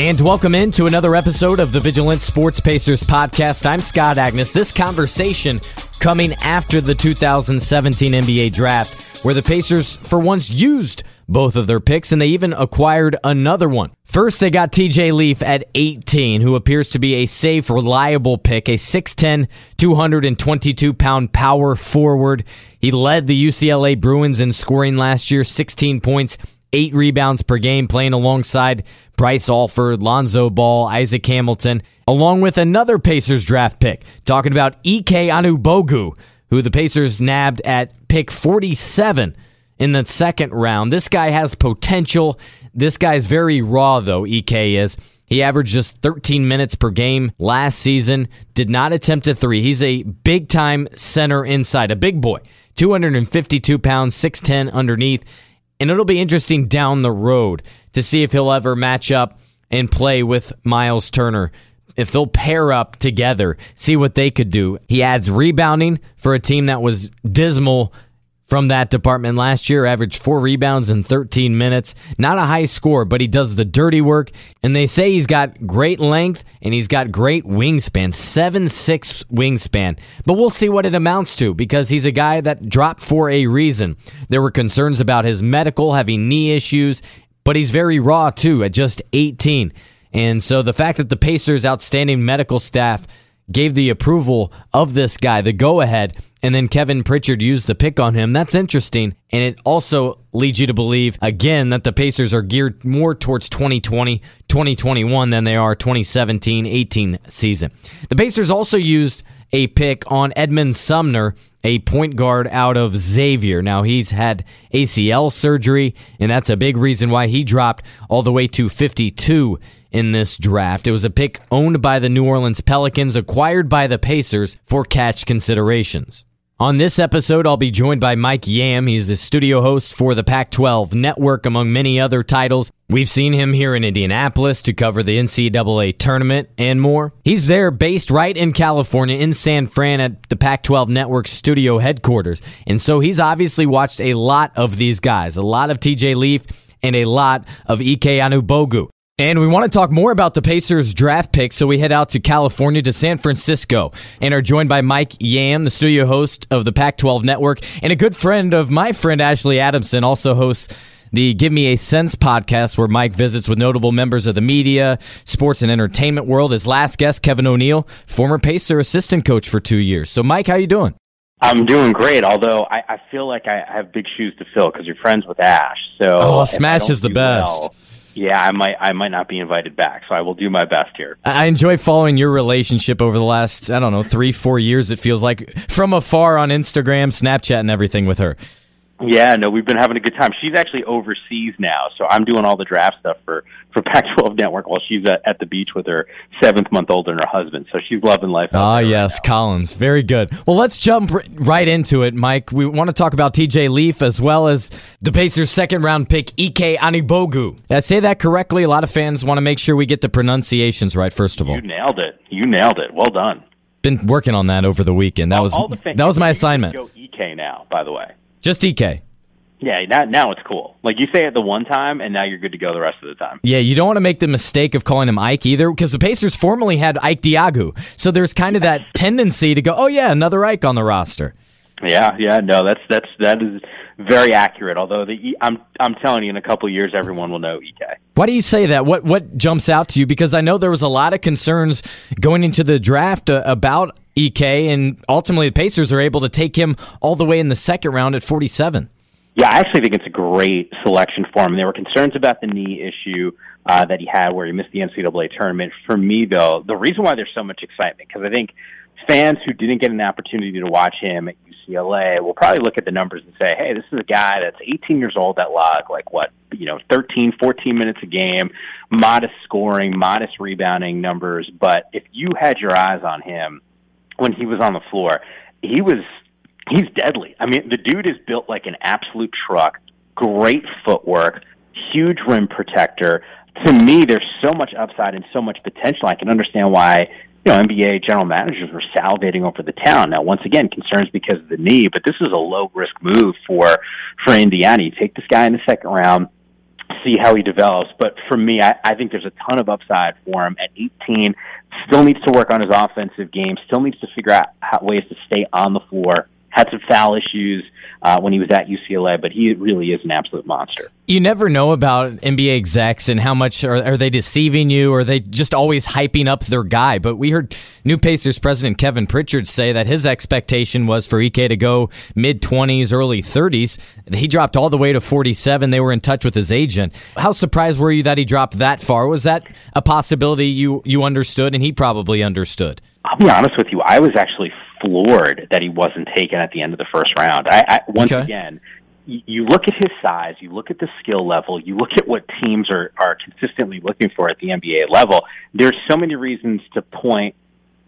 And welcome into another episode of the Vigilant Sports Pacers podcast. I'm Scott Agness. This conversation coming after the 2017 NBA draft, where the Pacers for once used both of their picks and they even acquired another one. First, they got TJ Leaf at 18, who appears to be a safe, reliable pick, a 6'10, 222 pound power forward. He led the UCLA Bruins in scoring last year, 16 points eight rebounds per game, playing alongside Bryce Alford, Lonzo Ball, Isaac Hamilton, along with another Pacers draft pick. Talking about Ike Anigbogu, who the Pacers nabbed at pick 47 in the second round. This guy has potential. This guy's very raw, though, EK is. He averaged just 13 minutes per game last season, did not attempt a three. He's a big time center inside, a big boy, 252 pounds, 6'10 underneath. And it'll be interesting down the road to see if he'll ever match up and play with Miles Turner. If they'll pair up together, see what they could do. He adds rebounding for a team that was dismal from that department last year, averaged four rebounds in 13 minutes. Not a high score, but he does the dirty work. And they say he's got great length and he's got great wingspan, 7 6 wingspan. But we'll see what it amounts to because he's a guy that dropped for a reason. There were concerns about his medical, having knee issues, but he's very raw too at just 18. And so the fact that the Pacers' outstanding medical staff gave the approval of this guy, the go ahead, and then Kevin Pritchard used the pick on him. That's interesting. And it also leads you to believe, again, that the Pacers are geared more towards 2020, 2021 than they are 2017 18 season. The Pacers also used a pick on Edmund Sumner, a point guard out of Xavier. Now, he's had ACL surgery, and that's a big reason why he dropped all the way to 52 in this draft. It was a pick owned by the New Orleans Pelicans, acquired by the Pacers for cash considerations. On this episode, I'll be joined by Mike Yam. He's a studio host for the Pac 12 network, among many other titles. We've seen him here in Indianapolis to cover the NCAA tournament and more. He's there, based right in California, in San Fran at the Pac 12 network studio headquarters. And so he's obviously watched a lot of these guys, a lot of TJ Leaf and a lot of Ike Anigbogu. And we want to talk more about the Pacers draft pick, so we head out to California to San Francisco and are joined by Mike Yam, the studio host of the Pac 12 Network, and a good friend of my friend Ashley Adamson, also hosts the Give Me a Sense podcast, where Mike visits with notable members of the media, sports, and entertainment world. His last guest, Kevin O'Neill, former Pacer assistant coach for two years. So, Mike, how you doing? I'm doing great, although I, I feel like I have big shoes to fill because you're friends with Ash. So, oh, Smash is the best. Well, yeah, I might I might not be invited back, so I will do my best here. I enjoy following your relationship over the last I don't know three four years. It feels like from afar on Instagram, Snapchat, and everything with her. Yeah, no, we've been having a good time. She's actually overseas now, so I'm doing all the draft stuff for for Pac-12 Network while she's at, at the beach with her seventh month old and her husband. So she's loving life. Ah, yes, right Collins, very good. Well, let's jump r- right into it, Mike. We want to talk about T.J. Leaf as well as the Pacers' second round pick Ike Anigbogu. Did I say that correctly? A lot of fans want to make sure we get the pronunciations right. First of all, you nailed it. You nailed it. Well done. Been working on that over the weekend. That was that was my assignment. Go Ek now, by the way. Just Ek. Yeah, now, now it's cool. Like you say it the one time, and now you're good to go the rest of the time. Yeah, you don't want to make the mistake of calling him Ike either, because the Pacers formerly had Ike Diogu, so there's kind of that tendency to go, "Oh yeah, another Ike on the roster." Yeah, yeah, no, that's that's that is very accurate. Although the I'm I'm telling you, in a couple years, everyone will know Ek. Why do you say that? What what jumps out to you? Because I know there was a lot of concerns going into the draft uh, about Ek, and ultimately the Pacers are able to take him all the way in the second round at 47. Yeah, I actually think it's a great selection for him. There were concerns about the knee issue uh, that he had where he missed the NCAA tournament. For me, though, the reason why there's so much excitement, because I think fans who didn't get an opportunity to watch him at UCLA will probably look at the numbers and say, hey, this is a guy that's 18 years old that log like what, you know, 13, 14 minutes a game, modest scoring, modest rebounding numbers. But if you had your eyes on him when he was on the floor, he was he's deadly. I mean, the dude is built like an absolute truck, great footwork, huge rim protector. To me, there's so much upside and so much potential. I can understand why you know, NBA general managers were salivating over the town. Now, once again, concerns because of the knee, but this is a low risk move for for Indiana. You take this guy in the second round, see how he develops. But for me, I, I think there's a ton of upside for him at 18. Still needs to work on his offensive game. Still needs to figure out how, ways to stay on the floor had some foul issues uh, when he was at UCLA, but he really is an absolute monster. You never know about NBA execs and how much are, are they deceiving you or are they just always hyping up their guy. But we heard new Pacers president Kevin Pritchard say that his expectation was for EK to go mid 20s, early 30s. He dropped all the way to 47. They were in touch with his agent. How surprised were you that he dropped that far? Was that a possibility you, you understood and he probably understood? I'll be honest with you. I was actually floored that he wasn't taken at the end of the first round. I, I once okay. again, you look at his size, you look at the skill level, you look at what teams are are consistently looking for at the NBA level. There's so many reasons to point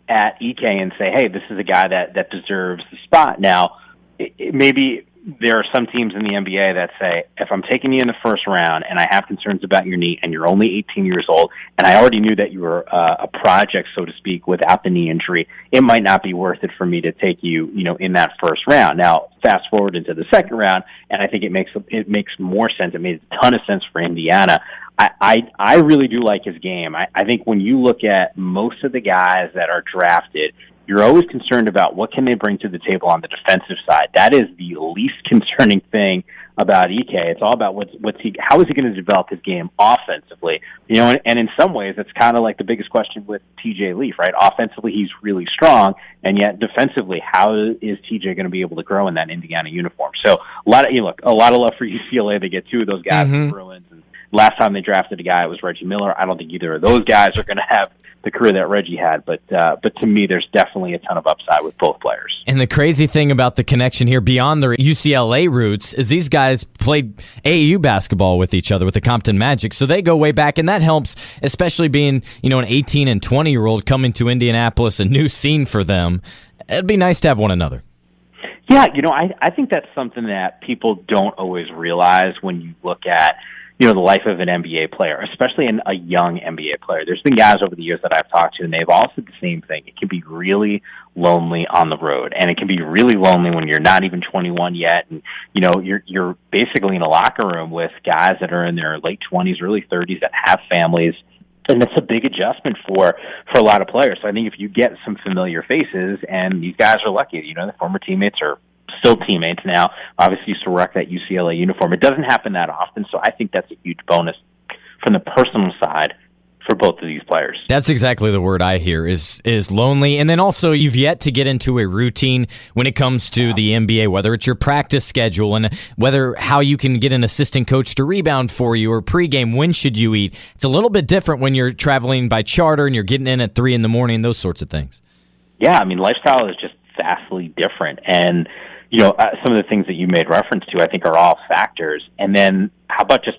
at EK and say, "Hey, this is a guy that that deserves the spot." Now, it, it maybe there are some teams in the NBA that say, if I'm taking you in the first round and I have concerns about your knee and you're only 18 years old and I already knew that you were uh, a project, so to speak, without the knee injury, it might not be worth it for me to take you, you know, in that first round. Now, fast forward into the second round, and I think it makes it makes more sense. It made a ton of sense for Indiana. I I, I really do like his game. I, I think when you look at most of the guys that are drafted you're always concerned about what can they bring to the table on the defensive side. That is the least concerning thing about Ike. It's all about what's what's he how is he going to develop his game offensively? You know, and, and in some ways, it's kind of like the biggest question with TJ Leaf, right? Offensively, he's really strong, and yet defensively, how is TJ going to be able to grow in that Indiana uniform? So a lot of you know, look, a lot of love for UCLA. They get two of those guys mm-hmm. in Bruins. And last time they drafted a guy, it was Reggie Miller. I don't think either of those guys are going to have the career that Reggie had. But uh, but to me, there's definitely a ton of upside with both players. And the crazy thing about the connection here, beyond their UCLA roots, is these guys played AAU basketball with each other with the Compton Magic, so they go way back, and that helps, especially being you know an 18 and 20 year old coming to Indianapolis, a new scene for them. It'd be nice to have one another. Yeah, you know, I I think that's something that people don't always realize when you look at you know the life of an NBA player, especially in a young NBA player. There's been guys over the years that I've talked to, and they've all said the same thing. It can be really lonely on the road, and it can be really lonely when you're not even 21 yet, and you know you're you're basically in a locker room with guys that are in their late 20s, early 30s that have families and it's a big adjustment for for a lot of players. So I think if you get some familiar faces, and these guys are lucky, you know, the former teammates are still teammates now. Obviously, used to rock that UCLA uniform. It doesn't happen that often, so I think that's a huge bonus from the personal side for both of these players. That's exactly the word I hear is is lonely. And then also you've yet to get into a routine when it comes to yeah. the NBA, whether it's your practice schedule and whether how you can get an assistant coach to rebound for you or pregame, when should you eat. It's a little bit different when you're traveling by charter and you're getting in at three in the morning, those sorts of things. Yeah, I mean lifestyle is just vastly different. And you know, uh, some of the things that you made reference to, I think, are all factors. And then how about just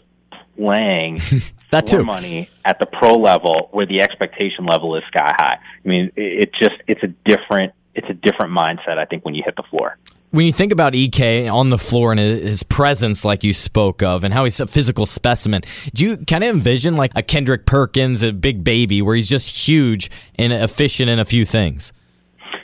playing that too. money at the pro level where the expectation level is sky high? I mean, it, it just it's a different it's a different mindset. I think when you hit the floor. When you think about EK on the floor and his presence, like you spoke of, and how he's a physical specimen, do you kind of envision like a Kendrick Perkins, a big baby, where he's just huge and efficient in a few things?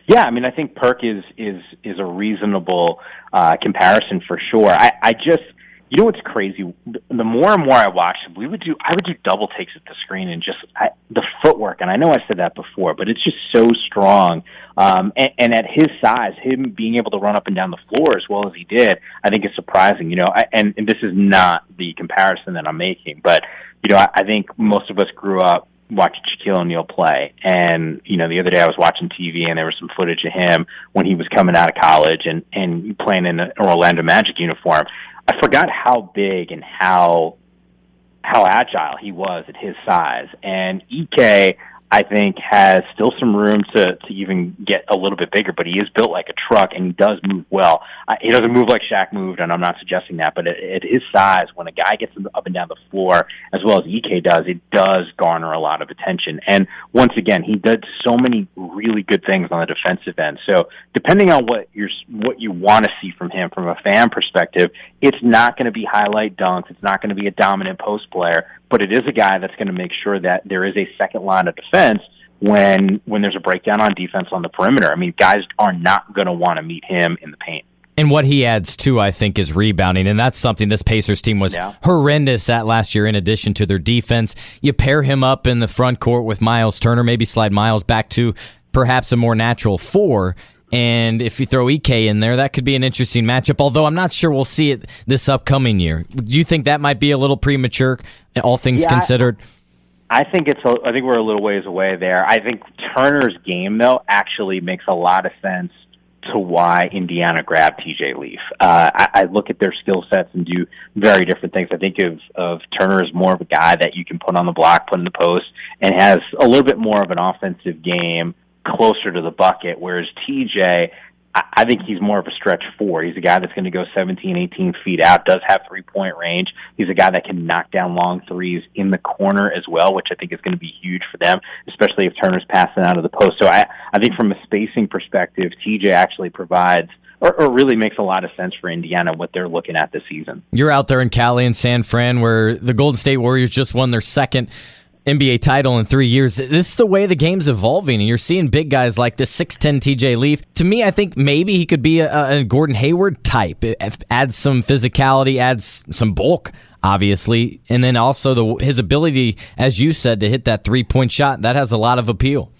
Yeah, I mean, I think Perk is is is a reasonable uh, comparison for sure. I, I just, you know, what's crazy? The more and more I watch, him, we would do, I would do double takes at the screen and just I, the footwork. And I know I said that before, but it's just so strong. Um, and, and at his size, him being able to run up and down the floor as well as he did, I think is surprising. You know, I, and, and this is not the comparison that I'm making, but you know, I, I think most of us grew up watch Shaquille O'Neal play. And, you know, the other day I was watching TV and there was some footage of him when he was coming out of college and, and playing in an Orlando Magic uniform. I forgot how big and how, how agile he was at his size. And Ike, I think has still some room to to even get a little bit bigger, but he is built like a truck and he does move well. He doesn't move like Shaq moved, and I'm not suggesting that, but at, at his size, when a guy gets up and down the floor as well as Ek does, it does garner a lot of attention. And once again, he did so many really good things on the defensive end. So depending on what you're what you want to see from him from a fan perspective, it's not going to be highlight dunks. It's not going to be a dominant post player, but it is a guy that's going to make sure that there is a second line of defense when when there's a breakdown on defense on the perimeter. I mean, guys are not going to want to meet him in the paint. And what he adds too, I think, is rebounding, and that's something this Pacers team was yeah. horrendous at last year. In addition to their defense, you pair him up in the front court with Miles Turner, maybe slide Miles back to perhaps a more natural four. And if you throw Ek in there, that could be an interesting matchup. Although I'm not sure we'll see it this upcoming year. Do you think that might be a little premature, all things yeah, considered? I think it's. A, I think we're a little ways away there. I think Turner's game though actually makes a lot of sense to why Indiana grabbed TJ Leaf. Uh, I, I look at their skill sets and do very different things. I think of of Turner as more of a guy that you can put on the block, put in the post, and has a little bit more of an offensive game closer to the bucket. Whereas TJ I think he's more of a stretch four. He's a guy that's going to go 17, 18 feet out, does have three point range. He's a guy that can knock down long threes in the corner as well, which I think is going to be huge for them, especially if Turner's passing out of the post. So I, I think from a spacing perspective, TJ actually provides or, or, really makes a lot of sense for Indiana what they're looking at this season. You're out there in Cali and San Fran where the Golden State Warriors just won their second NBA title in three years. This is the way the game's evolving, and you're seeing big guys like this 6'10 TJ Leaf. To me, I think maybe he could be a, a Gordon Hayward type. Adds some physicality, adds some bulk, obviously, and then also the his ability, as you said, to hit that three point shot. That has a lot of appeal.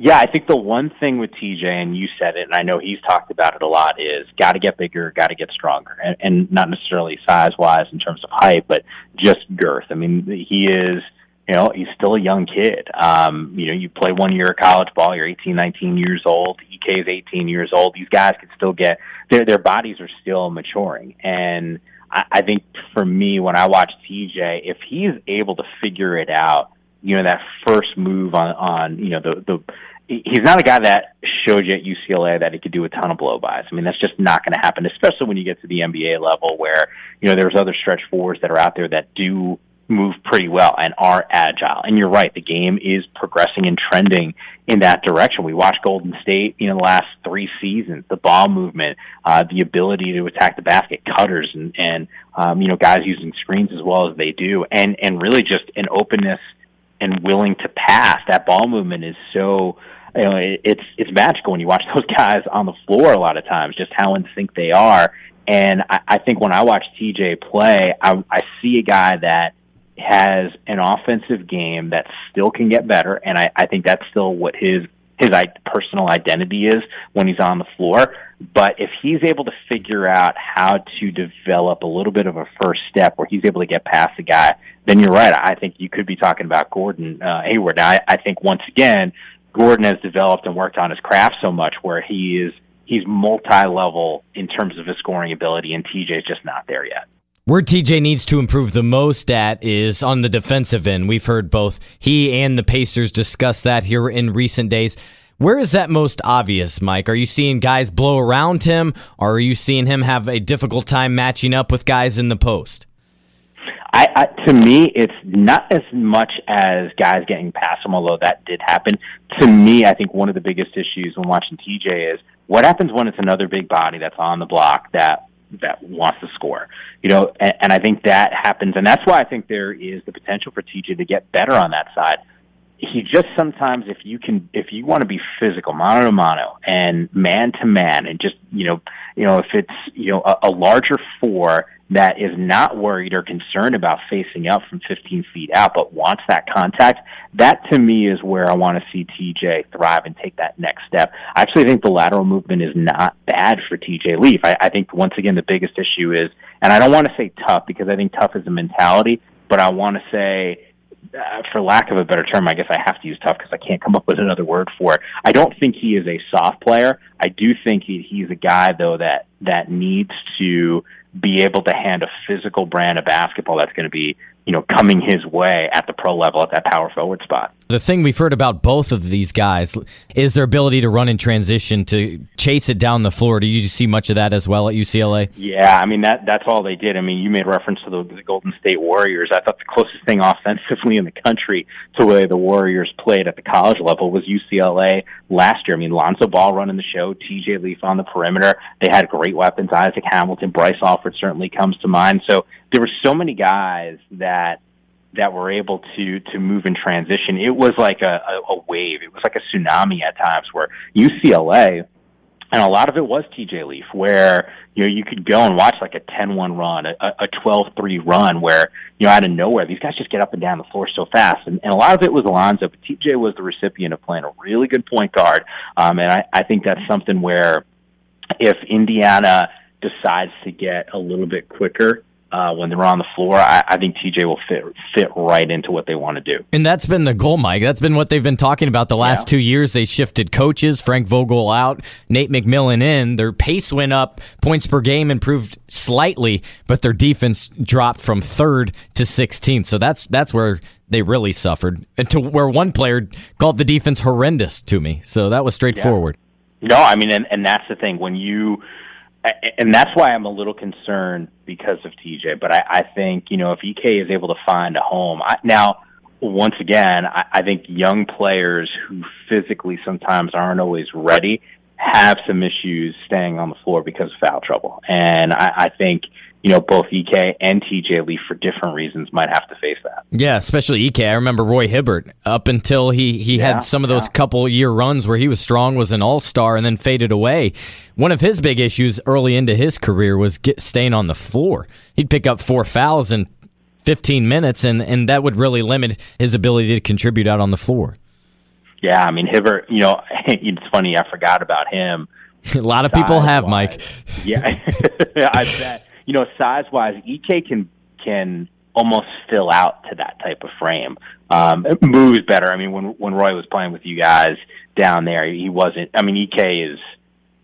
Yeah, I think the one thing with TJ, and you said it, and I know he's talked about it a lot, is got to get bigger, got to get stronger, and, and not necessarily size wise in terms of height, but just girth. I mean, he is you know, he's still a young kid. Um, you know, you play one year of college ball, you're 18, 19 years old. Ek is 18 years old. These guys can still get their their bodies are still maturing, and I, I think for me, when I watch TJ, if he's able to figure it out, you know, that first move on on you know the the he's not a guy that showed you at UCLA that he could do a ton of blow bys. I mean, that's just not going to happen, especially when you get to the NBA level where, you know, there's other stretch fours that are out there that do move pretty well and are agile. And you're right, the game is progressing and trending in that direction. We watched Golden State in the last three seasons, the ball movement, uh, the ability to attack the basket, cutters, and and um, you know guys using screens as well as they do, and and really just an openness and willing to pass. That ball movement is so. You know, it, it's it's magical when you watch those guys on the floor. A lot of times, just how in sync they are. And I, I think when I watch TJ play, I, I see a guy that has an offensive game that still can get better, and I, I think that's still what his his personal identity is when he's on the floor. But if he's able to figure out how to develop a little bit of a first step where he's able to get past the guy, then you're right. I think you could be talking about Gordon uh, Hayward. Now, I, I think once again, Gordon has developed and worked on his craft so much where he is he's multi-level in terms of his scoring ability, and TJ's just not there yet. Where TJ needs to improve the most at is on the defensive end. We've heard both he and the Pacers discuss that here in recent days. Where is that most obvious, Mike? Are you seeing guys blow around him, or are you seeing him have a difficult time matching up with guys in the post? I, I to me, it's not as much as guys getting past him, although that did happen. To me, I think one of the biggest issues when watching TJ is what happens when it's another big body that's on the block that that wants to score. You know, and, and I think that happens, and that's why I think there is the potential for TJ to get better on that side. He just sometimes, if you can, if you want to be physical, mano to mano, and man to man, and just you know, you know, if it's you know a, a larger four that is not worried or concerned about facing up from 15 feet out, but wants that contact, that to me is where I want to see TJ thrive and take that next step. I actually think the lateral movement is not bad for TJ Leaf. I, I think once again the biggest issue is, and I don't want to say tough because I think tough is a mentality, but I want to say uh, for lack of a better term, I guess I have to use tough because I can't come up with another word for it. I don't think he is a soft player. I do think he, he's a guy though that that needs to be able to hand a physical brand of basketball that's going to be you know, coming his way at the pro level at that power forward spot. The thing we've heard about both of these guys is their ability to run in transition to chase it down the floor. Do you see much of that as well at UCLA? Yeah, I mean that that's all they did. I mean, you made reference to the, the Golden State Warriors. I thought the closest thing offensively in the country to the way the Warriors played at the college level was UCLA last year. I mean, Lonzo Ball running the show, TJ Leaf on the perimeter. They had great weapons. Isaac Hamilton, Bryce Alford certainly comes to mind. So there were so many guys that that were able to to move in transition. It was like a, a, a wave. It was like a tsunami at times where UCLA and a lot of it was TJ Leaf, where you know you could go and watch like a 10-1 run, a, a 12-3 run, where you know out of nowhere these guys just get up and down the floor so fast, and, and a lot of it was Alonzo, but TJ was the recipient of playing a really good point guard, um, and I, I think that's something where if Indiana decides to get a little bit quicker uh, when they're on the floor, I, I think TJ will fit fit right into what they want to do. And that's been the goal, Mike. That's been what they've been talking about the last yeah. two years. They shifted coaches, Frank Vogel out, Nate McMillan in. Their pace went up, points per game improved slightly, but their defense dropped from third to 16th. So that's that's where they really suffered, and to where one player called the defense horrendous to me. So that was straightforward. Yeah. No, I mean, and, and that's the thing when you and that's why I'm a little concerned because of TJ. But I, I think you know if EK is able to find a home I, now. Once again, I, I think young players who physically sometimes aren't always ready have some issues staying on the floor because of foul trouble. And I, I think you know, both EK and TJ Leaf for different reasons might have to face that. Yeah, especially EK. I remember Roy Hibbert up until he, he yeah, had some of those yeah. couple year runs where he was strong, was an all star, and then faded away. One of his big issues early into his career was get, staying on the floor. He'd pick up four fouls in 15 minutes, and, and that would really limit his ability to contribute out on the floor. Yeah, I mean, Hibbert, you know, it's funny, I forgot about him. A lot of people have, Mike. Yeah, I bet you know, size wise, Ek can can almost fill out to that type of frame. Um, it moves better. I mean, when when Roy was playing with you guys down there, he wasn't. I mean, Ek is.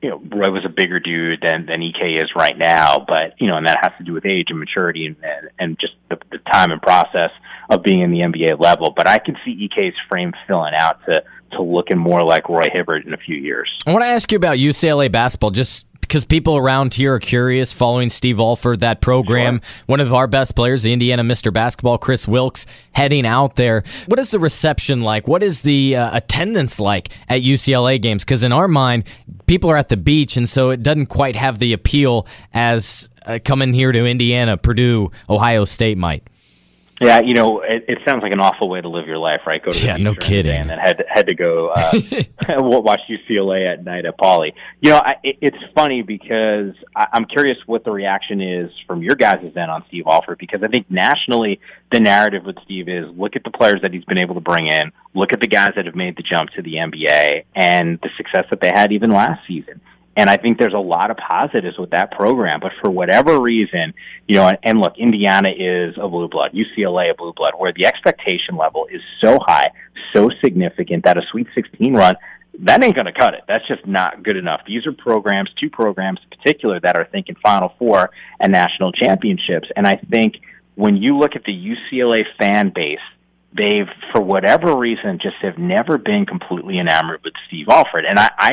You know, Roy was a bigger dude than than Ike is right now, but you know, and that has to do with age and maturity and and, and just the, the time and process of being in the NBA level. But I can see Ike's frame filling out to to looking more like Roy Hibbert in a few years. I want to ask you about UCLA basketball. Just because people around here are curious following Steve Alford, that program. Sure. One of our best players, the Indiana Mr. Basketball, Kris Wilkes, heading out there. What is the reception like? What is the uh, attendance like at UCLA games? Because in our mind, people are at the beach, and so it doesn't quite have the appeal as uh, coming here to Indiana, Purdue, Ohio State might. Yeah, you know, it, it sounds like an awful way to live your life, right? Go to the yeah, no kidding, and then had had to go uh, watch UCLA at night at Pauley. You know, I, it, it's funny because I, I'm curious what the reaction is from your guys' end on Steve Alford because I think nationally the narrative with Steve is look at the players that he's been able to bring in, look at the guys that have made the jump to the NBA, and the success that they had even last season. And I think there's a lot of positives with that program. But for whatever reason, you know, and, and look, Indiana is a blue blood, UCLA a blue blood, where the expectation level is so high, so significant that a Sweet 16 run, that ain't going to cut it. That's just not good enough. These are programs, two programs in particular, that are thinking Final Four and national championships. And I think when you look at the UCLA fan base, they've, for whatever reason, just have never been completely enamored with Steve Alford. And I, I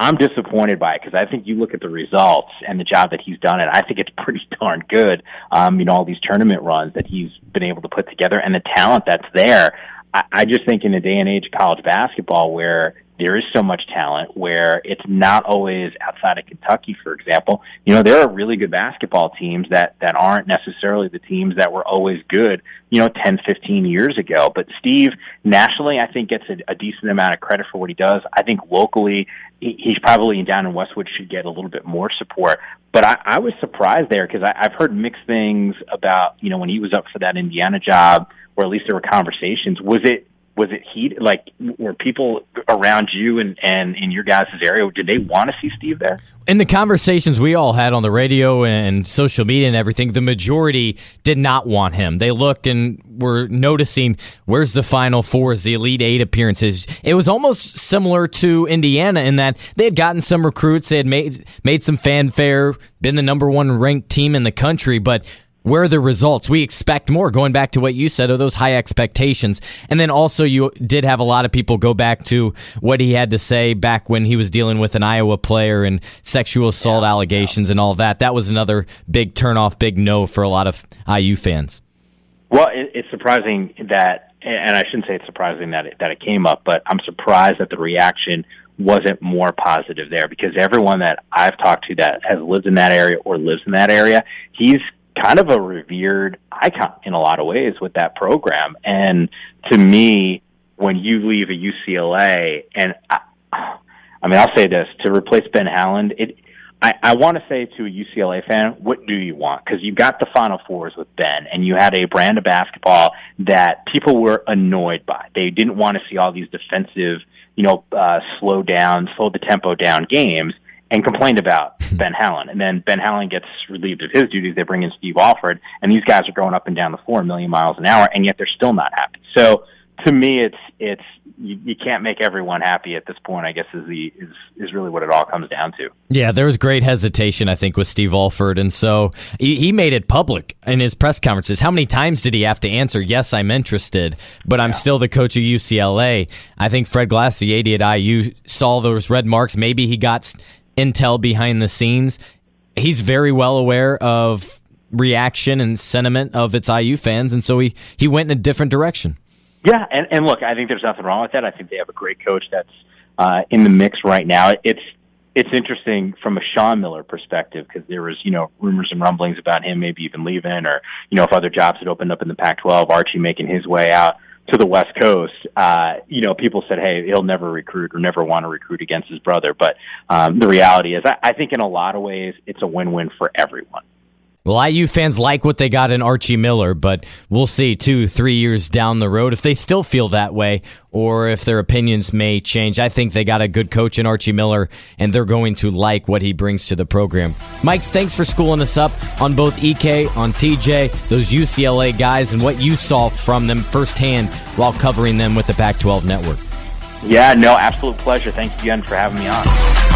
I'm disappointed by it because I think you look at the results and the job that he's done, and I think it's pretty darn good. Um, you know, all these tournament runs that he's been able to put together and the talent that's there. I, I just think in a day and age of college basketball where there is so much talent where it's not always outside of Kentucky, for example. You know, there are really good basketball teams that, that aren't necessarily the teams that were always good, you know, 10, 15 years ago. But Steve, nationally, I think gets a, a decent amount of credit for what he does. I think locally, he, he's probably down in Westwood should get a little bit more support. But I, I was surprised there because I've heard mixed things about, you know, when he was up for that Indiana job, or at least there were conversations. Was it was it heat? Like were people around you and and in your guys' area did they want to see steve there? In the conversations we all had on the radio and social media and everything the majority did not want him. They looked and were noticing where's the final fours the elite eight appearances? It was almost similar to indiana in that they had gotten some recruits they had made made some fanfare been the number one ranked team in the country but where are the results? We expect more. Going back to what you said, of those high expectations, and then also you did have a lot of people go back to what he had to say back when he was dealing with an Iowa player and sexual assault yeah, allegations yeah. and all that. That was another big turnoff, big no for a lot of IU fans. Well, it's surprising that, and I shouldn't say it's surprising that it, that it came up, but I'm surprised that the reaction wasn't more positive there because everyone that I've talked to that has lived in that area or lives in that area, he's kind of a revered icon in a lot of ways with that program. And to me, when you leave a UCLA, and I, I mean, I'll say this to replace Ben Howland, it. I, I want to say to a UCLA fan, what do you want? Because you got the Final Fours with Ben, and you had a brand of basketball that people were annoyed by. They didn't want to see all these defensive, you know, uh, slow down, slow the tempo down games and complained about Ben Howland. And then Ben Howland gets relieved of his duties. They bring in Steve Alford, and these guys are going up and down the floor a million miles an hour, and yet they're still not happy. So to me, it's it's you, you can't make everyone happy at this point. I guess is the is is really what it all comes down to. Yeah, there was great hesitation, I think, with Steve Alford, and so he, he made it public in his press conferences. How many times did he have to answer? Yes, I'm interested, but I'm yeah. still the coach of UCLA. I think Fred Glass, the AD at IU, saw those red marks. Maybe he got intel behind the scenes. He's very well aware of reaction and sentiment of its IU fans, and so he, he went in a different direction. Yeah, and, and look, I think there's nothing wrong with that. I think they have a great coach that's uh, in the mix right now. It's it's interesting from a Sean Miller perspective because there was you know rumors and rumblings about him maybe even leaving, or you know if other jobs had opened up in the Pac-12, Archie making his way out to the West Coast, uh, you know, people said, "Hey, he'll never recruit or never want to recruit against his brother." But um, the reality is, I, I think in a lot of ways, it's a win-win for everyone. Well, IU fans like what they got in Archie Miller, but we'll see two, three years down the road if they still feel that way or if their opinions may change. I think they got a good coach in Archie Miller, and they're going to like what he brings to the program. Mike, thanks for schooling us up on both EK, on TJ, those UCLA guys, and what you saw from them firsthand while covering them with the Pac 12 network. Yeah, no, absolute pleasure. Thank you again for having me on.